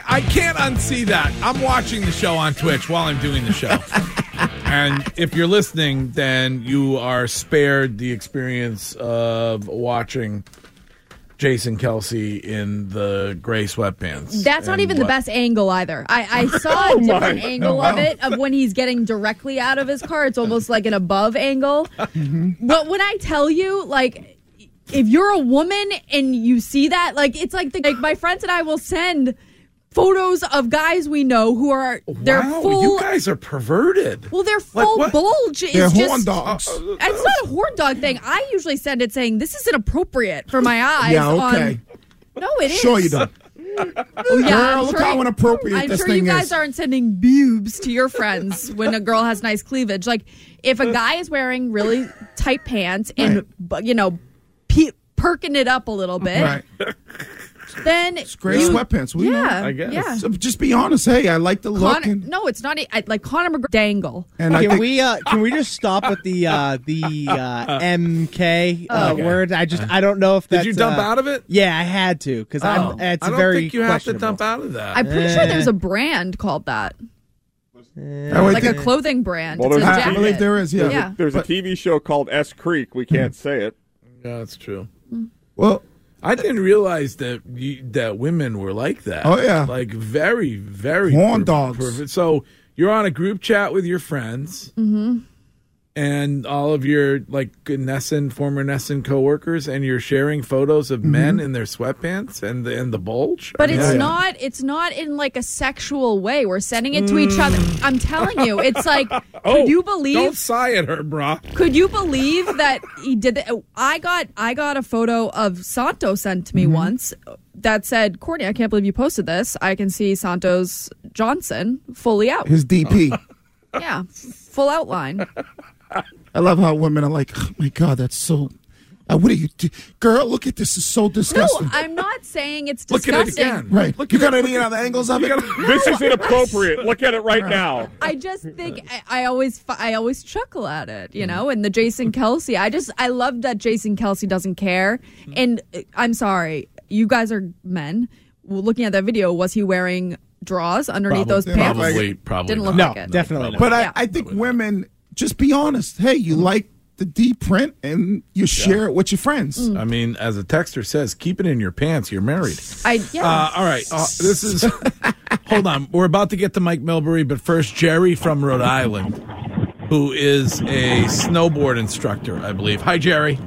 Okay, I can't unsee that. I'm watching the show on Twitch while I'm doing the show. and if you're listening, then you are spared the experience of watching Jason Kelce in the gray sweatpants. That's not And even the best angle either. I, I saw a oh different angle of it of when he's getting directly out of his car. It's almost like an above angle. Mm-hmm. But when I tell you, like, if you're a woman and you see that, like, it's like the, like my friends and I will send photos of guys we know who are they're wow, full. you guys are perverted. well, their Like full what? bulge is They're just. horn dogs. Uh, uh, it's not a horn dog thing. I usually send it saying this is inappropriate for my eyes. Yeah, okay. On, no, it is. Sure you don't. Oh, yeah, Girl, I'm look sure how you- inappropriate I'm this sure thing you guys is. aren't sending boobs to your friends when a girl has nice cleavage. Like if a guy is wearing really tight pants and bu- you know pe- perking it up a little bit, Right. Then Great you- sweatpants. We know. yeah, I guess. yeah. So just be honest. Hey, I like the look. Conor, and, no, it's not. I, like Conor McGregor dangle. and Can think, we uh, can we just stop with the uh, the uh, MK uh, Okay. word? I just I don't know if that's Did you dump uh, out of it? Yeah, I had to because Oh, I'm. It's I don't very think you have to dump out of that. I'm pretty sure Eh. there's a brand called that, oh, wait, like a clothing brand. Well, it's a there's- I, I jacket. believe there is. Yeah. Yeah. There's But- a TV show called S Creek. We can't say it. yeah, that's true. Well, I didn't realize that you, that women were like that. Oh, yeah. like very, very Horn dogs. so you're on a group chat with your friends, Mm-hmm. And all of your like NESN, former NESN coworkers, and you're sharing photos of men in their sweatpants and the, and the bulge. Mm-hmm. But I mean, it's I- not. It's not in like a sexual way. We're sending it to each other. I'm telling you, it's like. Oh, could you Don't believe? sigh at her, brah. Could you believe that he did that? I got. I got a photo of Santo sent to me Mm-hmm. once that said, "Courtney, I can't believe you posted this. I can see Santos Johnson fully out. his DP. yeah, full outline. I love how women are like, oh my god, that's so. Uh, what are you, do- girl? Look at this. It's so disgusting. No, disgusting. I'm not saying it's Look at it again. right. Look you at got it, any look other angles of it? This is inappropriate. Look at it right now. I just think I, I always fi- I always chuckle at it, you know. And the Jason Kelce, I just I love that Jason Kelce doesn't care. Mm-hmm. And uh, I'm sorry, you guys are men. Well, Looking at that video, was he wearing draws underneath those pants? Probably, probably Didn't not. look No, like it. definitely not. But Yeah. I, I think women just be honest. Hey, you like the deep print and you share it with your friends. I mean, as a texter says, keep it in your pants. You're married. I yeah. Uh, all right. Uh, this is. hold on. We're about to get to Mike Milbury, but first, Jerry from Rhode Island, who is a snowboard instructor, I believe. Hi, Jerry.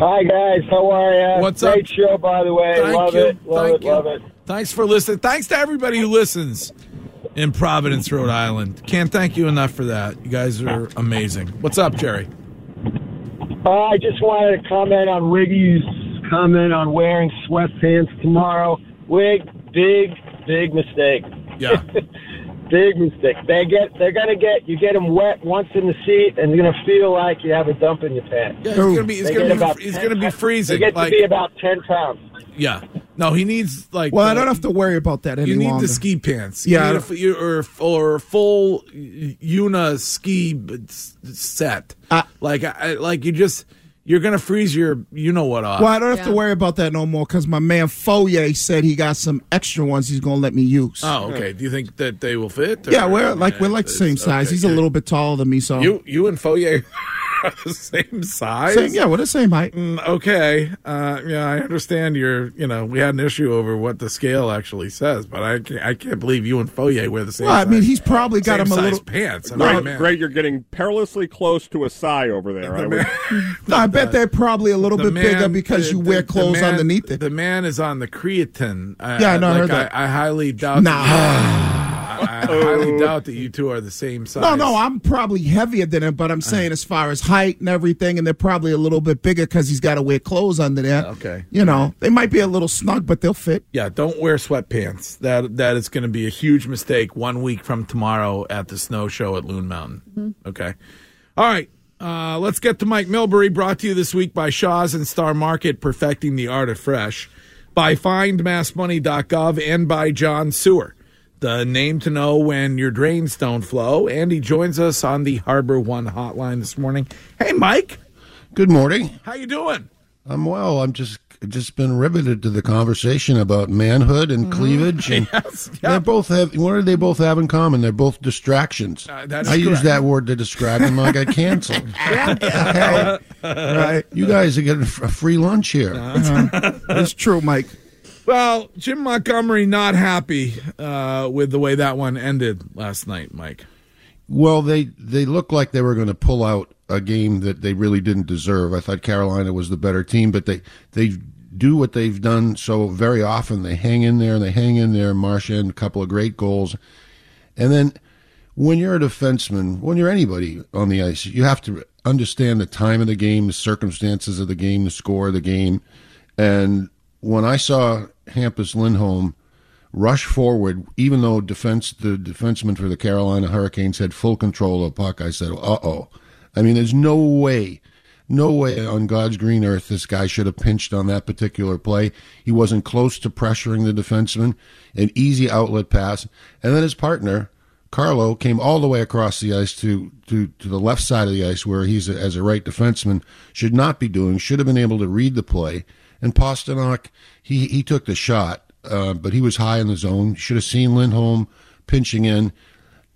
Hi guys, how are you? What's up? Great up? show, by the way. Thank love you. it, love Thank it, you. love it. Thanks for listening. Thanks to everybody who listens in Providence, Rhode Island. Can't thank you enough for that. You guys are amazing. What's up, Jerry? Uh, I just wanted to comment on Wiggy's comment on wearing sweatpants tomorrow. Wig, big, big mistake. Yeah. Big mistake. They get, they're gonna get, you get them wet once in the seat, and you're gonna feel like you have a dump in your pants. Yeah, he's gonna be. He's They gonna be. about He's 10 gonna be They freezing. get Like, to be about ten pounds. yeah. No, he needs like. Well, I don't have to worry about that any You need longer. the ski pants. Yeah, You I need a f- you- or or full Una ski set. Uh, like I, like you just you're gonna freeze your you know what off. well, I don't have to worry about that no more because my man Foyer said he got some extra ones he's going to let me use. Oh, okay. Do you think that they will fit? yeah, we're like we're like the same size. okay, He's a little bit taller than me, so You you and Foyer the same size. Same, yeah, we're the same height. Mm, okay. Uh, yeah, I understand you're, you know, we had an issue over what the scale actually says, but I can't, I can't believe you and Foye wear the same Well, I mean, he's probably got him a little. pants. I mean, Greg, man. Greg, you're getting perilously close to a sigh over there. I would, No, I bet they're probably a little The bit bigger because the- you wear the- the clothes man- underneath it. The man is on the creatine. I, Yeah, I know, I heard that. I, I highly doubt. Nah. That, I, I highly doubt that you two are the same size. No, no, I'm probably heavier than him, but I'm saying as far as height and everything, and they're probably a little bit bigger because he's got to wear clothes under there. Okay. You know, they might be a little snug, but they'll fit. Yeah, don't wear sweatpants. That that is going to be a huge mistake one week from tomorrow at the snow show at Loon Mountain. Okay. All right. Uh, let's get to Mike Milbury, brought to you this week by Shaw's and Star Market, perfecting the art of fresh, by findmassmoney.gov, and by John Sewer, the name to know when your drains don't flow. And he joins us on the HarborOne hotline this morning. Hey, Mike, Good morning. how you doing? I'm well. I'm just just been riveted to the conversation about manhood and cleavage, and Yes, they both have. What do they both have in common? They're both distractions. Uh, that is I use that word to describe them. I got canceled. Okay. Right. You guys are getting a free lunch here. It's true, Mike. Well, Jim Montgomery not happy uh, with the way that one ended last night, Mike. Well, they they look like they were going to pull out a game that they really didn't deserve. I thought Carolina was the better team, but they they do what they've done so very often. They hang in there and they hang in there. Marchand, a couple of great goals, and then when you're a defenseman, when you're anybody on the ice, you have to understand the time of the game, the circumstances of the game, the score of the game, and when I saw Hampus Lindholm rush forward, even though defense the defenseman for the Carolina Hurricanes had full control of puck, I said, "Uh oh." I mean, there's no way, no way on God's green earth this guy should have pinched on that particular play. He wasn't close to pressuring the defenseman. An easy outlet pass, and then his partner. Carlo came all the way across the ice to, to, to the left side of the ice where he's a, as a right defenseman should not be doing, should have been able to read the play. And Pastrnak, he, he took the shot, uh, but he was high in the zone. Should have seen Lindholm pinching in.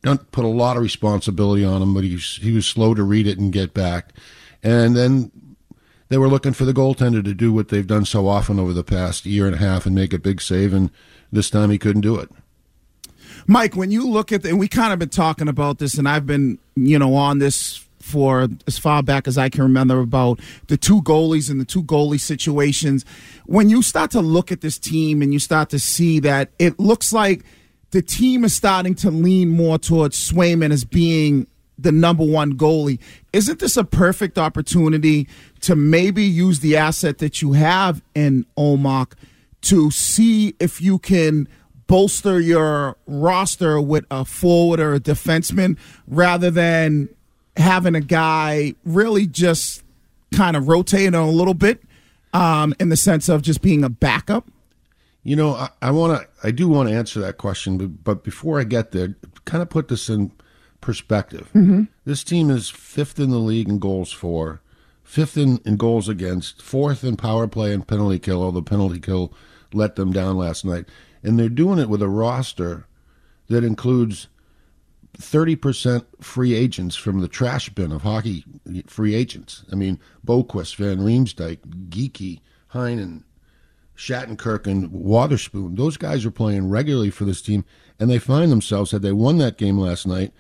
Don't put a lot of responsibility on him, but he he was slow to read it and get back. And then they were looking for the goaltender to do what they've done so often over the past year and a half and make a big save. And this time he couldn't do it. Mike, when you look at the, and we kind of been talking about this, and I've been, you know, on this for as far back as I can remember about the two goalies and the two goalie situations. When you start to look at this team and you start to see that it looks like the team is starting to lean more towards Swayman as being the number one goalie. Isn't this a perfect opportunity to maybe use the asset that you have in Ullmark to see if you can bolster your roster with a forward or a defenseman rather than having a guy really just kind of rotating a little bit um, in the sense of just being a backup? You know, I, I want to, I do want to answer that question, but, but before I get there, kind of put this in perspective. This team is fifth in the league in goals for, fifth in, in goals against, fourth in power play and penalty kill, although penalty kill let them down last night. And they're doing it with a roster that includes 30% free agents from the trash bin of hockey free agents. I mean, Boqvist, Van Riemsdyk, Geekie, Heinen, Shattenkirk, and Wotherspoon. Those guys are playing regularly for this team, and they find themselves, had they won that game last night,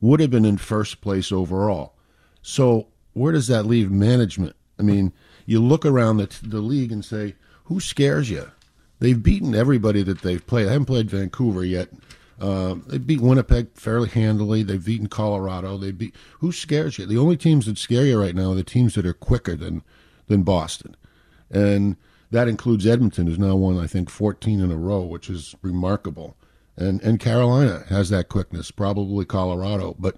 would have been in first place overall. So where does that leave management? I mean, you look around the, the league and say, who scares you? They've beaten everybody that they've played. They haven't played Vancouver yet. Uh, they beat Winnipeg fairly handily. They've beaten Colorado. They beat who scares you? The only teams that scare you right now are the teams that are quicker than than Boston, and that includes Edmonton, who's now won I think 14 in a row, which is remarkable. And and Carolina has that quickness, probably Colorado, but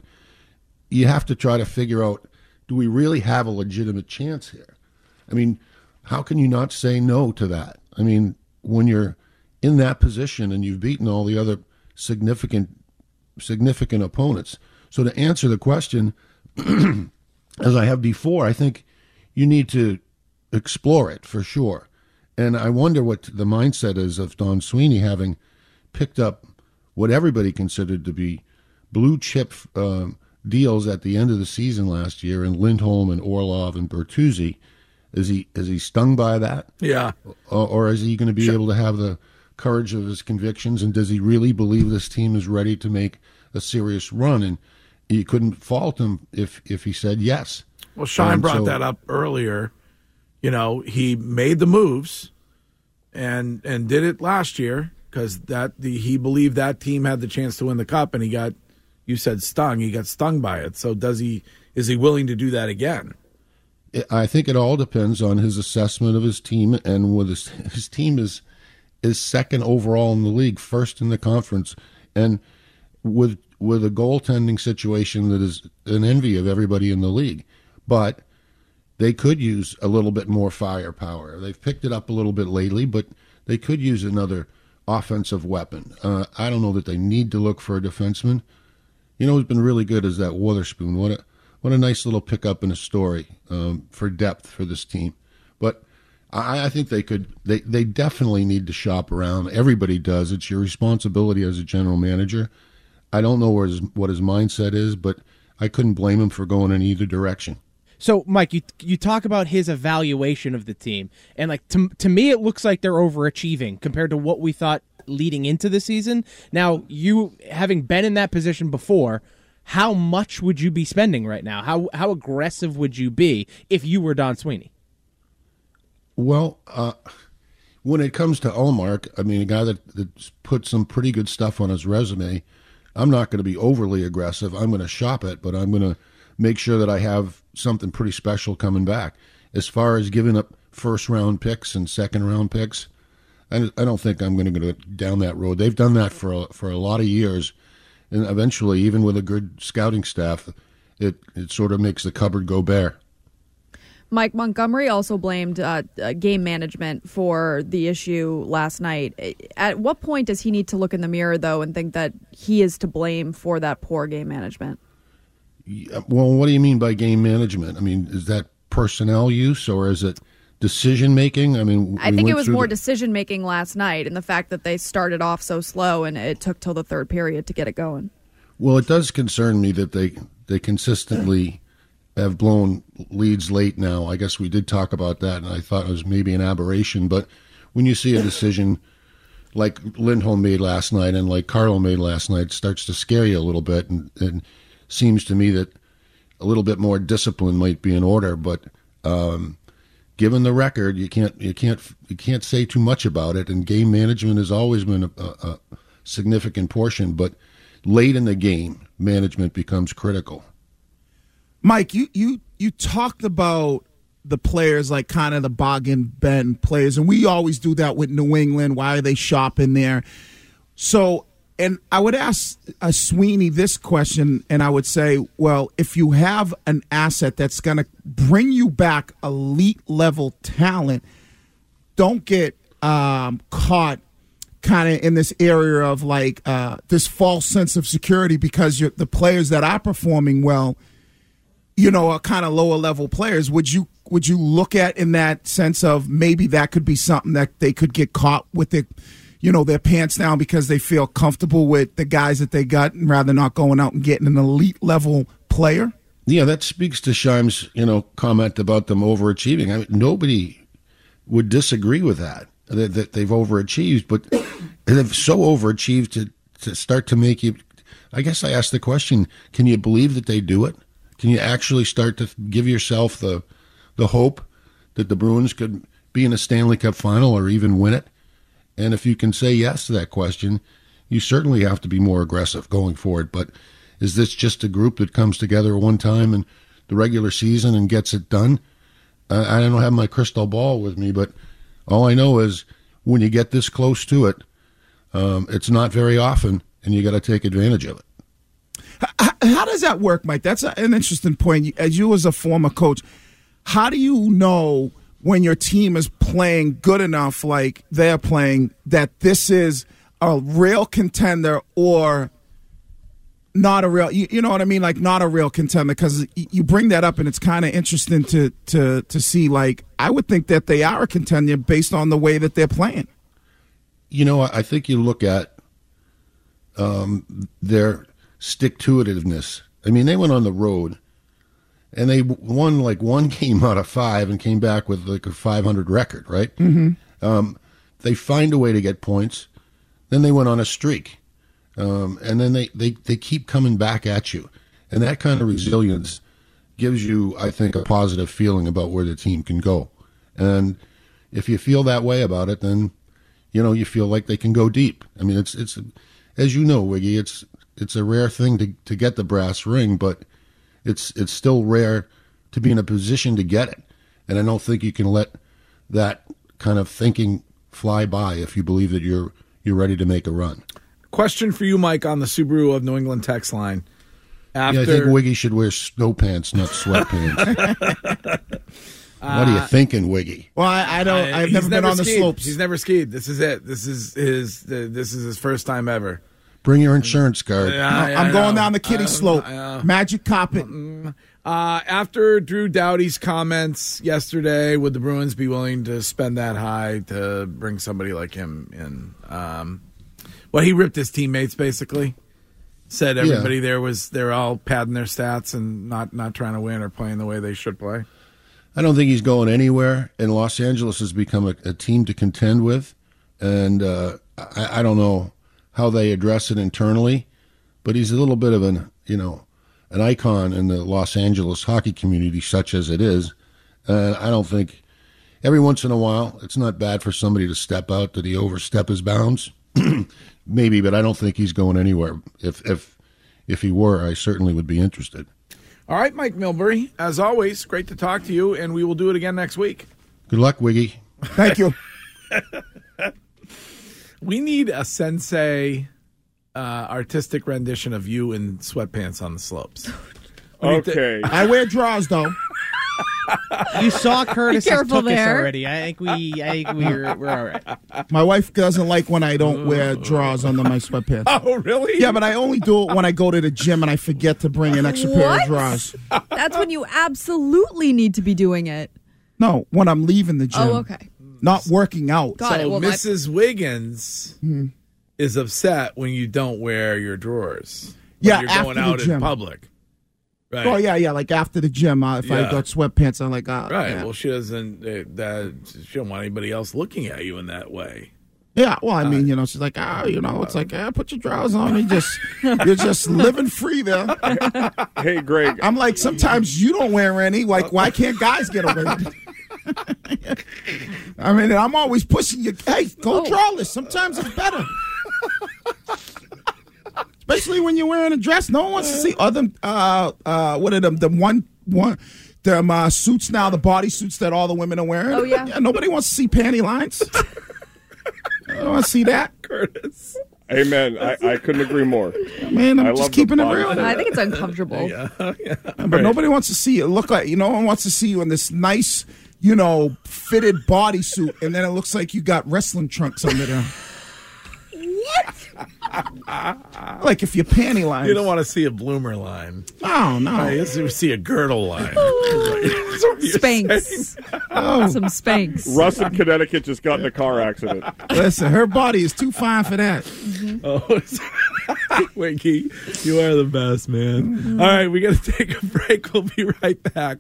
you have to try to figure out: do we really have a legitimate chance here? I mean, how can you not say no to that? I mean, when you're in that position and you've beaten all the other significant significant opponents. So to answer the question, as I have before, I think you need to explore it for sure. And I wonder what the mindset is of Don Sweeney having picked up what everybody considered to be blue chip um, deals at the end of the season last year in Lindholm and Orlov and Bertuzzi. Is he is he stung by that? Yeah. Or, or is he going to be able to have the courage of his convictions? And does he really believe this team is ready to make a serious run? And you couldn't fault him if if he said yes. Well, Shine Um, brought so- that up earlier. You know, he made the moves and and did it last year because that the he believed that team had the chance to win the cup, and he got you said stung. He got stung by it. So does he? Is he willing to do that again? I think it all depends on his assessment of his team, and with his his team is is second overall in the league, first in the conference, and with with a goaltending situation that is an envy of everybody in the league, but they could use a little bit more firepower. They've picked it up a little bit lately, but they could use another offensive weapon. Uh, I don't know that they need to look for a defenseman. You know who's been really good is that Wotherspoon. What a what a nice little pickup in a story um, for depth for this team. But I, I think they could. They they definitely need to shop around. Everybody does. It's your responsibility as a general manager. I don't know his, what his mindset is, but I couldn't blame him for going in either direction. So, Mike, you you talk about his evaluation of the team, and like to to me, it looks like they're overachieving compared to what we thought leading into the season. Now, you having been in that position before, how much would you be spending right now? How how aggressive would you be if you were Don Sweeney? Well, uh, when it comes to Ullmark, I mean, a guy that, that's put some pretty good stuff on his resume, I'm not going to be overly aggressive. I'm going to shop it, but I'm going to make sure that I have something pretty special coming back. As far as giving up first round picks and second round picks, I, I don't think I'm going to go down that road. They've done that for a, for a lot of years, and eventually, even with a good scouting staff, it it sort of makes the cupboard go bare. Mike Montgomery also blamed uh, uh, game management for the issue last night. At what point does he need to look in the mirror, though, and think that he is to blame for that poor game management? Yeah, Well, what do you mean by game management? I mean, is that personnel use or is it decision making? I mean, I we think it was more the- decision making last night, and the fact that they started off so slow and it took till the third period to get it going. Well, it does concern me that they they consistently have blown leads late now. I guess we did talk about that, and I thought it was maybe an aberration. But when you see a decision like Lindholm made last night and like Carlo made last night, it starts to scare you a little bit, and, and seems to me that a little bit more discipline might be in order. But um, given the record, you can't you can't you can't say too much about it. And game management has always been a, a, a significant portion, but late in the game, management becomes critical. Mike, you you you talked about the players like kind of the Boggin Ben players, and we always do that with New England. Why are they shopping there? So, and I would ask uh, Sweeney this question, and I would say, well, if you have an asset that's going to bring you back elite level talent, don't get um, caught kind of in this area of like uh, this false sense of security because the players that are performing well you know, are kind of lower level players. Would you would you look at in that sense of maybe that could be something that they could get caught with their, you know, their pants down because they feel comfortable with the guys that they got, and rather not going out and getting an elite level player? Yeah, that speaks to Shime's, you know, comment about them overachieving. I mean, nobody would disagree with that, that, that they've overachieved, but they've so overachieved to, to start to make you. I guess I asked the question can you believe that they do it? Can you actually start to give yourself the, the hope that the Bruins could be in a Stanley Cup final or even win it? And if you can say yes to that question, you certainly have to be more aggressive going forward. But is this just a group that comes together one time in the regular season and gets it done? I, don't have my crystal ball with me, but all I know is when you get this close to it, um, it's not very often, and you got to take advantage of it. How does that work, Mike? That's an interesting point. As you, as a former coach, how do you know when your team is playing good enough, like they're playing, that this is a real contender or not a real? You, you know what I mean? Like not a real contender because you bring that up, and it's kind of interesting to to to see. Like I would think that they are a contender based on the way that they're playing. You know, I think you look at um, their stick to itiveness. I mean, they went on the road and they won like one game out of five and came back with like a 500 record, right? Mm-hmm. Um, they find a way to get points. Then they went on a streak. Um, and then they, they, they keep coming back at you. And that kind of resilience gives you, I think, a positive feeling about where the team can go. And if you feel that way about it, then you know you feel like they can go deep. I mean, it's it's as you know, Wiggy, it's it's a rare thing to to get the brass ring, but it's it's still rare to be in a position to get it. And I don't think you can let that kind of thinking fly by if you believe that you're you're ready to make a run. Question for you, Mike, on the Subaru of New England text line. After Yeah, I think Wiggy should wear snow pants, not sweatpants. what are you uh, thinking, Wiggy? Well, I, I don't. I- I've he's never been on the skied. slopes. He's never skied. This is it. This is his. This is his first time ever. Bring your insurance card. Yeah, I- I'm I going down the kitty I- slope. I. Magic carpet. Uh, after Drew Doughty's comments yesterday, would the Bruins be willing to spend that high to bring somebody like him in? Um, well, he ripped his teammates basically. Said everybody there was they're all padding their stats and not not trying to win or playing the way they should play. I don't think he's going anywhere, and Los Angeles has become a, a team to contend with. And uh, I, I don't know how they address it internally, but he's a little bit of an you know an icon in the Los Angeles hockey community, such as it is. And I don't think every once in a while it's not bad for somebody to step out. Did he overstep his bounds? Maybe, but I don't think he's going anywhere. If if if he were, I certainly would be interested. All right, Mike Milbury, as always, great to talk to you, and we will do it again next week. Good luck, Wiggy. Thank you. We need a sensei uh, artistic rendition of you in sweatpants on the slopes. Okay. I wear drawers though. You saw Curtis careful took us there. already. I think we, I think we're, we're all right. My wife doesn't like when I don't wear drawers under my sweatpants. Oh, really? Yeah, but I only do it when I go to the gym and I forget to bring an extra pair of What? drawers. That's when you absolutely need to be doing it. No, when I'm leaving the gym. Oh, okay. Not working out. Got it. So Well, my- Mrs. Wiggins is upset when you don't wear your drawers. when Yeah, you're after going the out in public. Right. Oh yeah, yeah. Like after the gym, uh, if I got sweatpants, I'm like, ah, Right. Yeah. Well, she doesn't. Uh, that she don't want anybody else looking at you in that way. yeah. Well, I mean, you know, she's like, ah, you know, it's like, ah, put your drawers on. You just, you're just living free there. Hey, Greg. I'm like, sometimes you don't wear any. Like, why can't guys get away? With it? I mean, I'm always pushing you. Hey, go drawless. Sometimes it's better. Especially when you're wearing a dress. No one wants to see other. Uh, uh, what are them? The one, one, them uh, suits now. The body suits that all the women are wearing. Oh, yeah. nobody wants to see panty lines. I don't want to see that. Curtis. Amen. I, I couldn't agree more. Man, I'm I just keeping it real. I think it's uncomfortable. Yeah. yeah. But nobody wants to see it look like you know one wants to see you in this nice, you know, fitted bodysuit, and then it looks like you got wrestling trunks under there. what? like if your panty line. You don't want to see a bloomer line. Oh no. I used to see a girdle line. That's what. Spanx. Oh, Some Spanx. Russ in Connecticut just got in a car accident. listen, her body is too fine for that. Mm-hmm. Oh, Wiggy, you are the best, man. Mm-hmm. All right, we got to take a break. We'll be right back.